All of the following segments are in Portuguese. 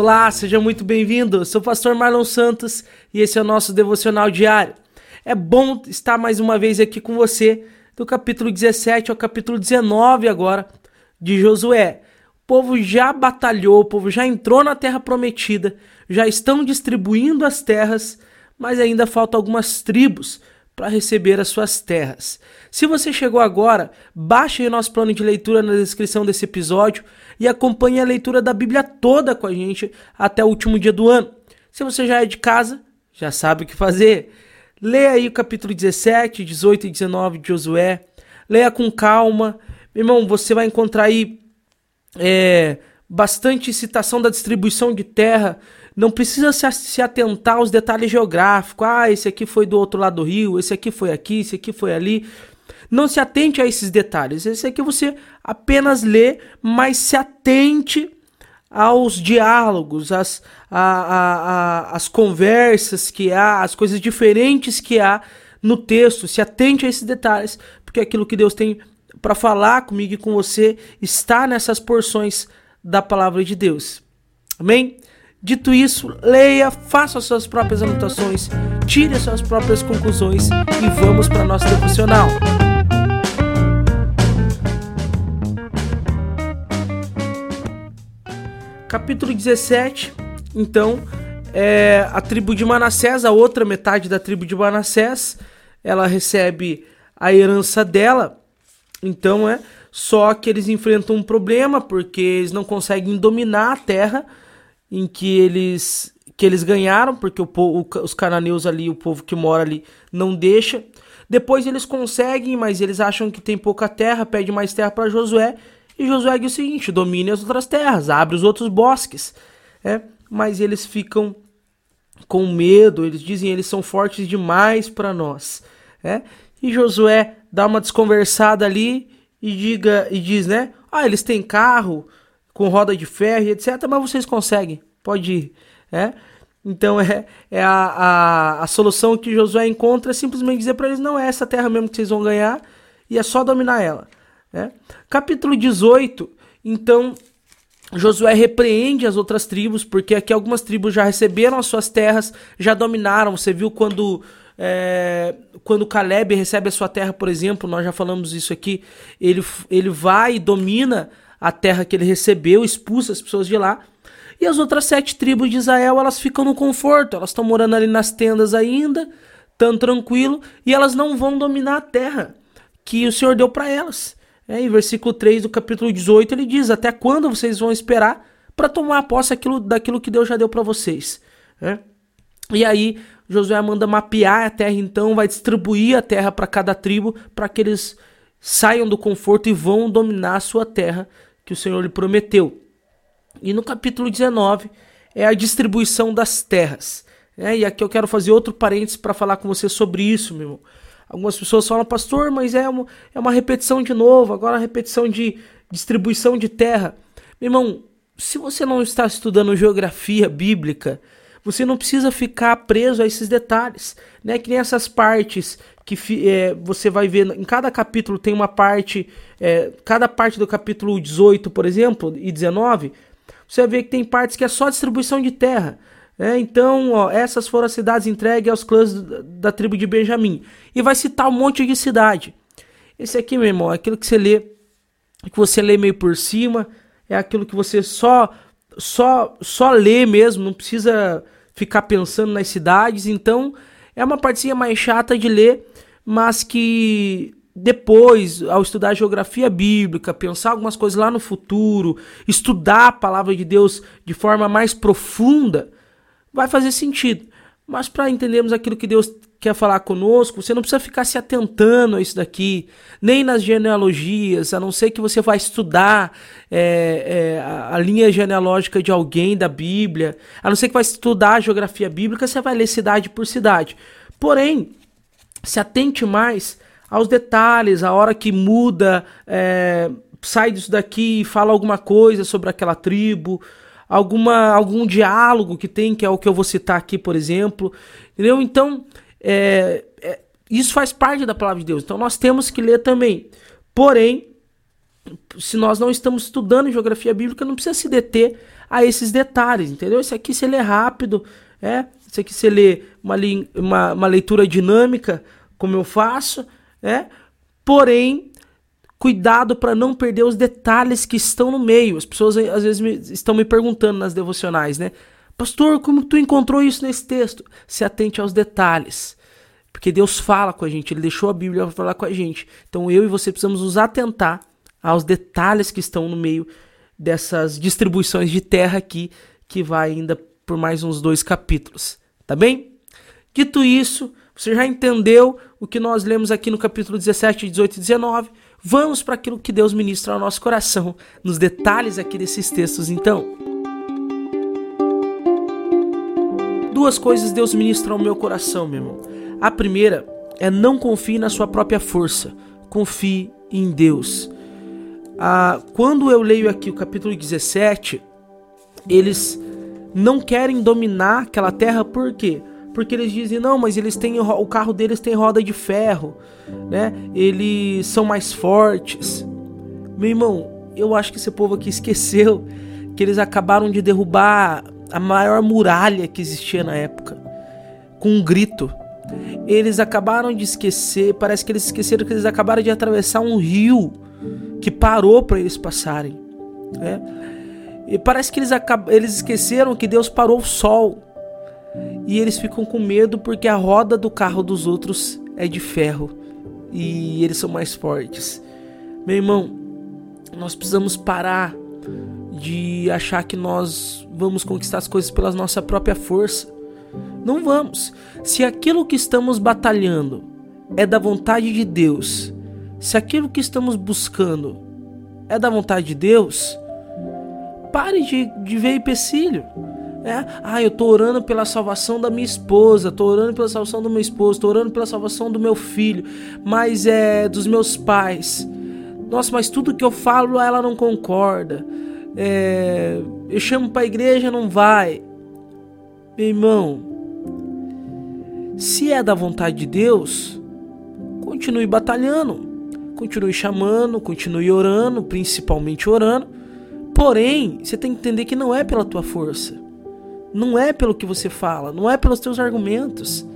Olá, seja muito bem-vindo. Sou o pastor Marlon Santos e esse é o nosso devocional diário. É bom estar mais uma vez aqui com você, do capítulo 17 ao capítulo 19 agora de Josué. O povo já batalhou, o povo já entrou na terra prometida, já estão distribuindo as terras, mas ainda faltam algumas tribos para receber as suas terras. Se você chegou agora, baixe o nosso plano de leitura na descrição desse episódio e acompanhe a leitura da Bíblia toda com a gente até o último dia do ano. Se você já é de casa, já sabe o que fazer. Leia aí o capítulo 17, 18 e 19 de Josué. Leia com calma. Meu irmão, você vai encontrar aí é, bastante citação da distribuição de terra, não precisa se, atentar aos detalhes geográficos. Ah, esse aqui foi do outro lado do rio, esse aqui foi aqui, esse aqui foi ali. Não se atente a esses detalhes. Esse aqui você apenas lê, mas se atente aos diálogos, às, a, as conversas que há, as coisas diferentes que há no texto. Se atente a esses detalhes, porque aquilo que Deus tem para falar comigo e com você está nessas porções da palavra de Deus. Amém? Dito isso, leia, faça suas próprias anotações, tire as suas próprias conclusões e vamos para nosso devocional. Capítulo 17, então, é a tribo de Manassés, a outra metade da tribo de Manassés, ela recebe a herança dela, então é só que eles enfrentam um problema porque eles não conseguem dominar a terra em que eles que eles ganharam, porque o, os cananeus ali, o povo que mora ali, não deixa. Depois eles conseguem, mas eles acham que tem pouca terra, pede mais terra para Josué. E Josué diz o seguinte: domine as outras terras, abre os outros bosques. É, mas eles ficam com medo, eles dizem eles são fortes demais para nós. É? E Josué dá uma desconversada ali e diga e diz, né? Ah, eles têm carro, com roda de ferro, etc. Mas vocês conseguem, pode ir. É? Então é, é a, a, a solução que Josué encontra é simplesmente dizer para eles: não é essa terra mesmo que vocês vão ganhar e é só dominar ela. É? Capítulo 18, então Josué repreende as outras tribos, porque aqui algumas tribos já receberam as suas terras, já dominaram. Você viu quando é, quando Caleb recebe a sua terra, por exemplo, nós já falamos isso aqui, ele, ele vai e domina a terra que ele recebeu, expulsa as pessoas de lá. E as outras sete tribos de Israel, elas ficam no conforto, elas estão morando ali nas tendas ainda, tão tranquilo, e elas não vão dominar a terra que o Senhor deu para elas. É, em versículo 3 do capítulo 18, ele diz: Até quando vocês vão esperar para tomar posse aquilo, daquilo que Deus já deu para vocês? É. E aí, Josué manda mapear a terra, então, vai distribuir a terra para cada tribo, para que eles saiam do conforto e vão dominar a sua terra que o Senhor lhe prometeu. E no capítulo 19 é a distribuição das terras. É, e aqui eu quero fazer outro parênteses para falar com você sobre isso, meu irmão. Algumas pessoas falam, pastor, mas é uma, é uma repetição de novo, agora a repetição de distribuição de terra. Meu irmão, se você não está estudando geografia bíblica, você não precisa ficar preso a esses detalhes, né? Que nem essas partes que é, você vai ver em cada capítulo tem uma parte, é, cada parte do capítulo 18, por exemplo, e 19, você ver que tem partes que é só distribuição de terra. É, então, ó, essas foram as cidades entregues aos clãs da, da tribo de Benjamim. E vai citar um monte de cidade. Esse aqui, meu irmão, é aquilo que você lê, que você lê meio por cima, é aquilo que você só só só lê mesmo, não precisa ficar pensando nas cidades. Então, é uma partezinha mais chata de ler, mas que depois, ao estudar geografia bíblica, pensar algumas coisas lá no futuro, estudar a palavra de Deus de forma mais profunda, vai fazer sentido. Mas para entendermos aquilo que Deus quer falar conosco, você não precisa ficar se atentando a isso daqui, nem nas genealogias, a não ser que você vá estudar é, é, a, a, linha genealógica de alguém da Bíblia, a não ser que vá estudar a geografia bíblica, você vai ler cidade por cidade. Porém, se atente mais aos detalhes, a hora que muda, é, sai disso daqui e fala alguma coisa sobre aquela tribo, alguma algum diálogo que tem, que é o que eu vou citar aqui, por exemplo. Entendeu? Então, é, é, isso faz parte da palavra de Deus. Então nós temos que ler também. Porém, se nós não estamos estudando geografia bíblica, não precisa se deter a esses detalhes, entendeu? Isso aqui você lê rápido, é? Isso aqui você lê uma, uma, uma leitura dinâmica, como eu faço, é? Porém, cuidado para não perder os detalhes que estão no meio. As pessoas às vezes me, estão me perguntando nas devocionais, né? Pastor, como tu encontrou isso nesse texto? Se atente aos detalhes. Porque Deus fala com a gente, Ele deixou a Bíblia para falar com a gente. Então eu e você precisamos nos atentar aos detalhes que estão no meio dessas distribuições de terra aqui, que vai ainda por mais uns dois capítulos. Tá bem? Dito isso, você já entendeu o que nós lemos aqui no capítulo 17, 18 e 19. Vamos para aquilo que Deus ministra ao nosso coração, nos detalhes aqui desses textos, então. Duas coisas Deus ministra ao meu coração, meu irmão. A primeira é não confie na sua própria força, confie em Deus. Ah, quando eu leio aqui o capítulo 17, eles não querem dominar aquela terra, por quê? Porque eles dizem, não, mas eles têm o carro deles tem roda de ferro, né? Eles são mais fortes. Meu irmão, eu acho que esse povo aqui esqueceu que eles acabaram de derrubar a maior muralha que existia na época, com um grito. Eles acabaram de esquecer, parece que eles esqueceram que eles acabaram de atravessar um rio que parou para eles passarem. Né? E parece que eles, eles esqueceram que Deus parou o sol. E eles ficam com medo porque a roda do carro dos outros é de ferro e eles são mais fortes. Meu irmão, nós precisamos parar de achar que nós vamos conquistar as coisas pela nossa própria força. Não vamos. Se aquilo que estamos batalhando é da vontade de Deus, se aquilo que estamos buscando é da vontade de Deus, pare de, de ver empecilho. É, ah, eu tô orando pela salvação da minha esposa, tô orando pela salvação do meu esposo, tô orando pela salvação do meu filho, mas é dos meus pais. Nossa, mas tudo que eu falo ela não concorda. É, eu chamo para a igreja, não vai. Meu irmão, se é da vontade de Deus, continue batalhando continue chamando, continue orando, principalmente orando. Porém, você tem que entender que não é pela tua força. Não é pelo que você fala, não é pelos teus argumentos.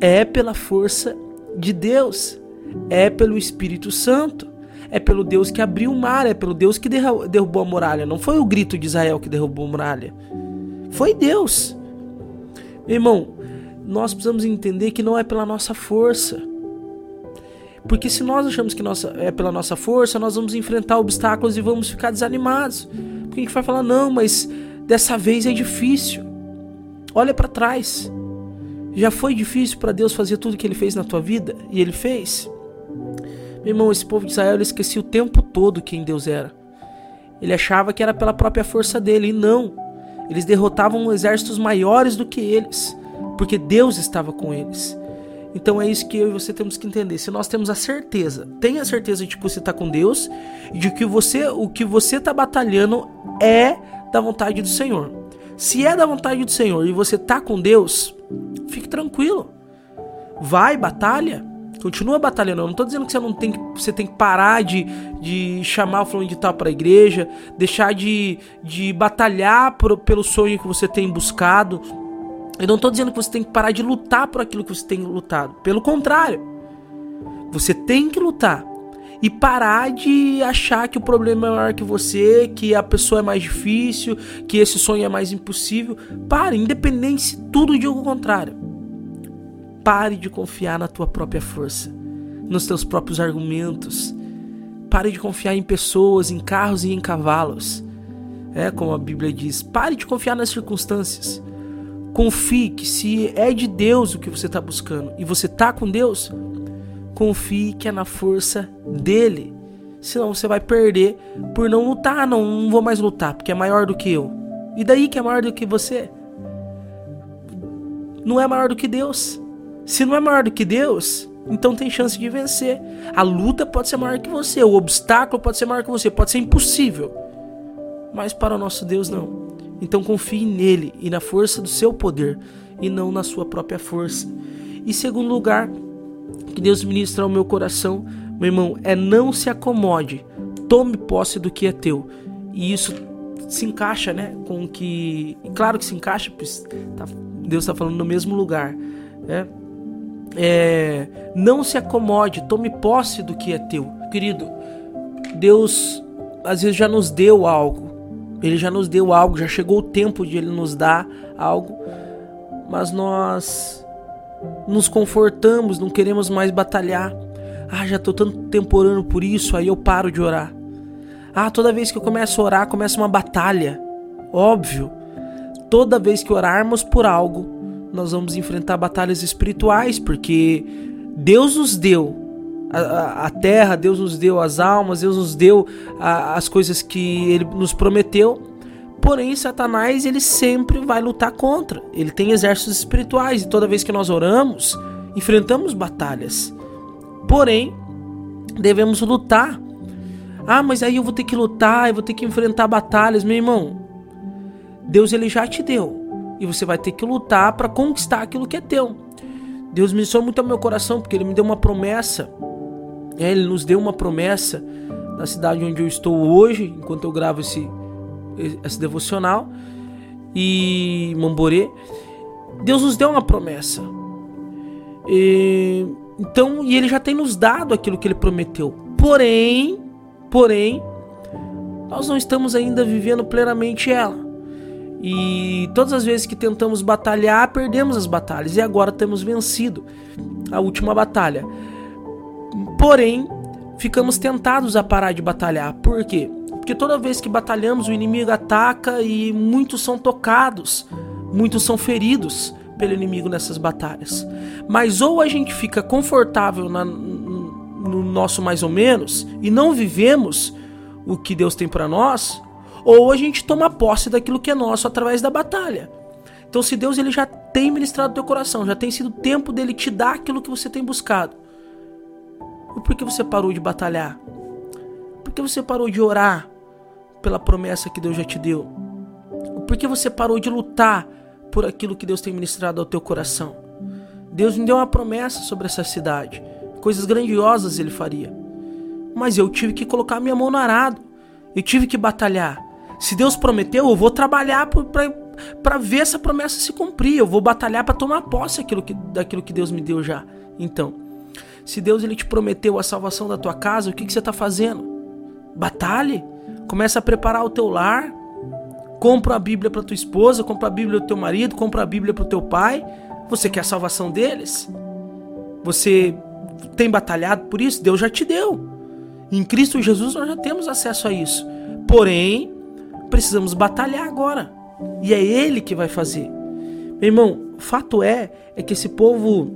É pela força de Deus. É pelo Espírito Santo. É pelo Deus que abriu o mar, é pelo Deus que derrubou a muralha. Não foi o grito de Israel que derrubou a muralha. Foi Deus. Irmão, nós precisamos entender que não é pela nossa força. Porque se nós achamos que nossa, é pela nossa força, nós vamos enfrentar obstáculos e vamos ficar desanimados. Porque a gente vai falar, não, mas dessa vez é difícil. Olha para trás. Já foi difícil para Deus fazer tudo que ele fez na tua vida? E ele fez? Meu irmão, esse povo de Israel ele esquecia o tempo todo quem Deus era. Ele achava que era pela própria força dele, e não. Eles derrotavam exércitos maiores do que eles, porque Deus estava com eles. Então é isso que eu e você temos que entender. Se nós temos a certeza, tenha a certeza de que você está com Deus e de que você, o que você está batalhando é da vontade do Senhor. Se é da vontade do Senhor e você está com Deus, fique tranquilo. Vai, batalha. Continua batalhando. Eu não estou dizendo que você não tem que, você tem que parar de, de chamar o fulano de tal para a igreja, deixar de, de batalhar por, pelo sonho que você tem buscado. Eu não estou dizendo que você tem que parar de lutar por aquilo que você tem lutado. Pelo contrário, você tem que lutar e parar de achar que o problema é maior que você, que a pessoa é mais difícil, que esse sonho é mais impossível. Pare, independente se tudo diga o contrário. Pare de confiar na tua própria força, nos teus próprios argumentos. Pare de confiar em pessoas, em carros e em cavalos. É como a Bíblia diz. Pare de confiar nas circunstâncias. Confie que se é de Deus o que você está buscando e você está com Deus, confie que é na força dele. Senão você vai perder por não lutar. Não, não vou mais lutar porque é maior do que eu. E daí que é maior do que você? Não é maior do que Deus. Se não é maior do que Deus, então tem chance de vencer. A luta pode ser maior que você, o obstáculo pode ser maior que você, pode ser impossível. Mas para o nosso Deus não. Então confie nele e na força do seu poder e não na sua própria força. E segundo lugar, que Deus ministra ao meu coração, meu irmão, é não se acomode. Tome posse do que é teu. E isso se encaixa, né? Com que. Claro que se encaixa, pois tá, Deus está falando no mesmo lugar. Né? É, não se acomode, tome posse do que é teu. Querido, Deus às vezes já nos deu algo. Ele já nos deu algo, já chegou o tempo de ele nos dar algo, mas nós nos confortamos, não queremos mais batalhar. Ah, já estou tanto tempo orando por isso, aí eu paro de orar. Ah, toda vez que eu começo a orar, começa uma batalha. Óbvio. Toda vez que orarmos por algo, nós vamos enfrentar batalhas espirituais, porque Deus nos deu a, a, a terra, Deus nos deu as almas, Deus nos deu a, as coisas que Ele nos prometeu. Porém, Satanás ele sempre vai lutar contra. Ele tem exércitos espirituais e toda vez que nós oramos, enfrentamos batalhas. Porém, devemos lutar ah, mas aí eu vou ter que lutar, eu vou ter que enfrentar batalhas, meu irmão. Deus ele já te deu e você vai ter que lutar para conquistar aquilo que é teu. Deus me ministrou muito ao meu coração porque ele me deu uma promessa. É, ele nos deu uma promessa na cidade onde eu estou hoje, enquanto eu gravo esse esse devocional e Mamborê. Deus nos deu uma promessa. E, então, e ele já tem nos dado aquilo que ele prometeu. Porém, Porém, nós não estamos ainda vivendo plenamente ela. E todas as vezes que tentamos batalhar, perdemos as batalhas. E agora temos vencido a última batalha. Porém, ficamos tentados a parar de batalhar. Por quê? Porque toda vez que batalhamos, o inimigo ataca e muitos são tocados, muitos são feridos pelo inimigo nessas batalhas. Mas ou a gente fica confortável na, no nosso mais ou menos e não vivemos o que Deus tem para nós, ou a gente toma posse daquilo que é nosso através da batalha. Então, se Deus ele já tem ministrado teu coração, já tem sido tempo dele te dar aquilo que você tem buscado, e por que você parou de batalhar? Por que você parou de orar pela promessa que Deus já te deu? Por que você parou de lutar por aquilo que Deus tem ministrado ao teu coração? Deus me deu uma promessa sobre essa cidade coisas grandiosas ele faria. Mas eu tive que colocar minha mão no arado. Eu tive que batalhar. Se Deus prometeu, eu vou trabalhar para ver essa promessa se cumprir. Eu vou batalhar para tomar posse daquilo que, daquilo que Deus me deu já. Então, se Deus ele te prometeu a salvação da tua casa, o que, que você está fazendo? Batalhe. Começa a preparar o teu lar. Compra a Bíblia para tua esposa, compra a Bíblia para teu marido, compra a Bíblia para o teu pai. Você quer a salvação deles? Você tem batalhado por isso? Deus já te deu. Em Cristo Jesus nós já temos acesso a isso. Porém, precisamos batalhar agora. E é Ele que vai fazer. Meu irmão, o fato é, é que esse povo,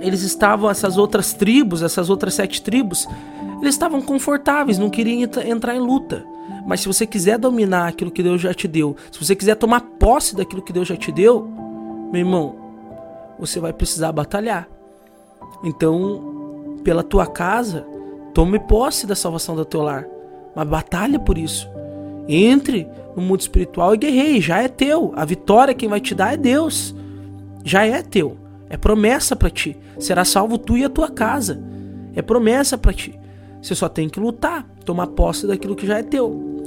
eles estavam, essas outras tribos, essas outras sete tribos, eles estavam confortáveis, não queriam entrar em luta. Mas se você quiser dominar aquilo que Deus já te deu, se você quiser tomar posse daquilo que Deus já te deu, meu irmão, você vai precisar batalhar. Então, pela tua casa, tome posse da salvação do teu lar. Mas batalha por isso. Entre no mundo espiritual e guerreie, já é teu. A vitória quem vai te dar é Deus. Já é teu. É promessa para ti. Será salvo tu e a tua casa. É promessa para ti. Você só tem que lutar, tomar posse daquilo que já é teu.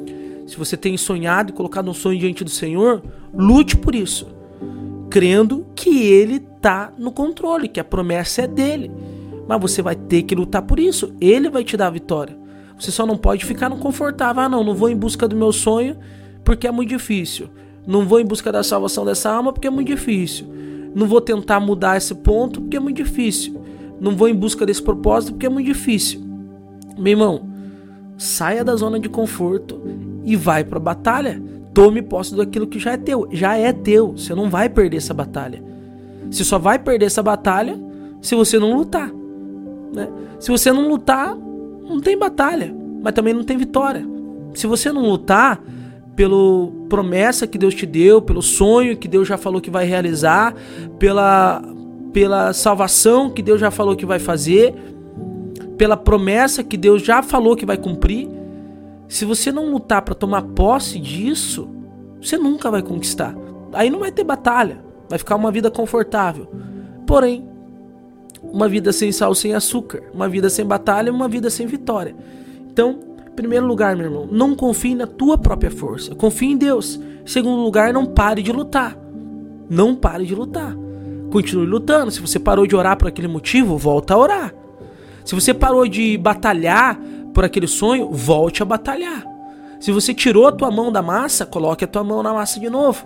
Se você tem sonhado e colocado um sonho diante do Senhor, lute por isso crendo que ele tá no controle, que a promessa é dele. Mas você vai ter que lutar por isso. Ele vai te dar a vitória. Você só não pode ficar no confortável. Ah, não, não vou em busca do meu sonho porque é muito difícil. Não vou em busca da salvação dessa alma porque é muito difícil. Não vou tentar mudar esse ponto porque é muito difícil. Não vou em busca desse propósito porque é muito difícil. Meu irmão, saia da zona de conforto e vai para a batalha. Tome posse daquilo que já é teu. Já é teu. Você não vai perder essa batalha. Você só vai perder essa batalha se você não lutar. Né? Se você não lutar, não tem batalha, mas também não tem vitória. Se você não lutar pela promessa que Deus te deu, pelo sonho que Deus já falou que vai realizar, pela, pela salvação que Deus já falou que vai fazer, pela promessa que Deus já falou que vai cumprir, se você não lutar para tomar posse disso, você nunca vai conquistar. Aí não vai ter batalha, vai ficar uma vida confortável. Porém, uma vida sem sal, sem açúcar, uma vida sem batalha, uma vida sem vitória. Então, Em primeiro lugar, meu irmão, não confie na tua própria força. Confie em Deus. Em segundo lugar, não pare de lutar. Não pare de lutar. Continue lutando. Se você parou de orar por aquele motivo, volta a orar. Se você parou de batalhar por aquele sonho, volte a batalhar. Se você tirou a tua mão da massa, coloque a tua mão na massa de novo.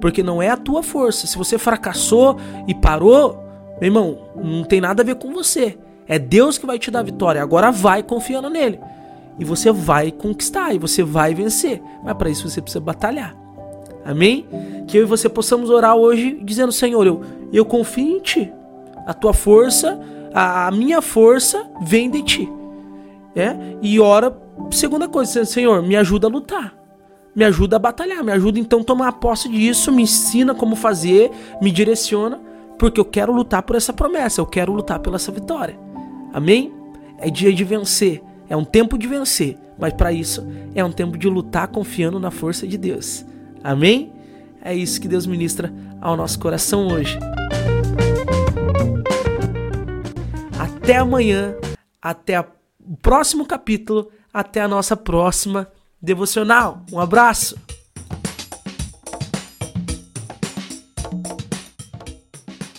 Porque não é a tua força. Se você fracassou e parou, meu irmão, não tem nada a ver com você. É Deus que vai te dar a vitória. Agora vai confiando nele. E você vai conquistar, e você vai vencer. Mas para isso você precisa batalhar. Amém? Que eu e você possamos orar hoje dizendo: Senhor, eu, eu confio em Ti. A tua força, a, a minha força vem de Ti. É? E ora, segunda coisa, Senhor, me ajuda a lutar. Me ajuda a batalhar, me ajuda então a tomar posse disso, me ensina como fazer, me direciona, porque eu quero lutar por essa promessa, eu quero lutar pela essa vitória. Amém? É dia de vencer, é um tempo de vencer, mas para isso é um tempo de lutar confiando na força de Deus. Amém? É isso que Deus ministra ao nosso coração hoje. Até amanhã, até o próximo capítulo, até a nossa próxima devocional. Um abraço!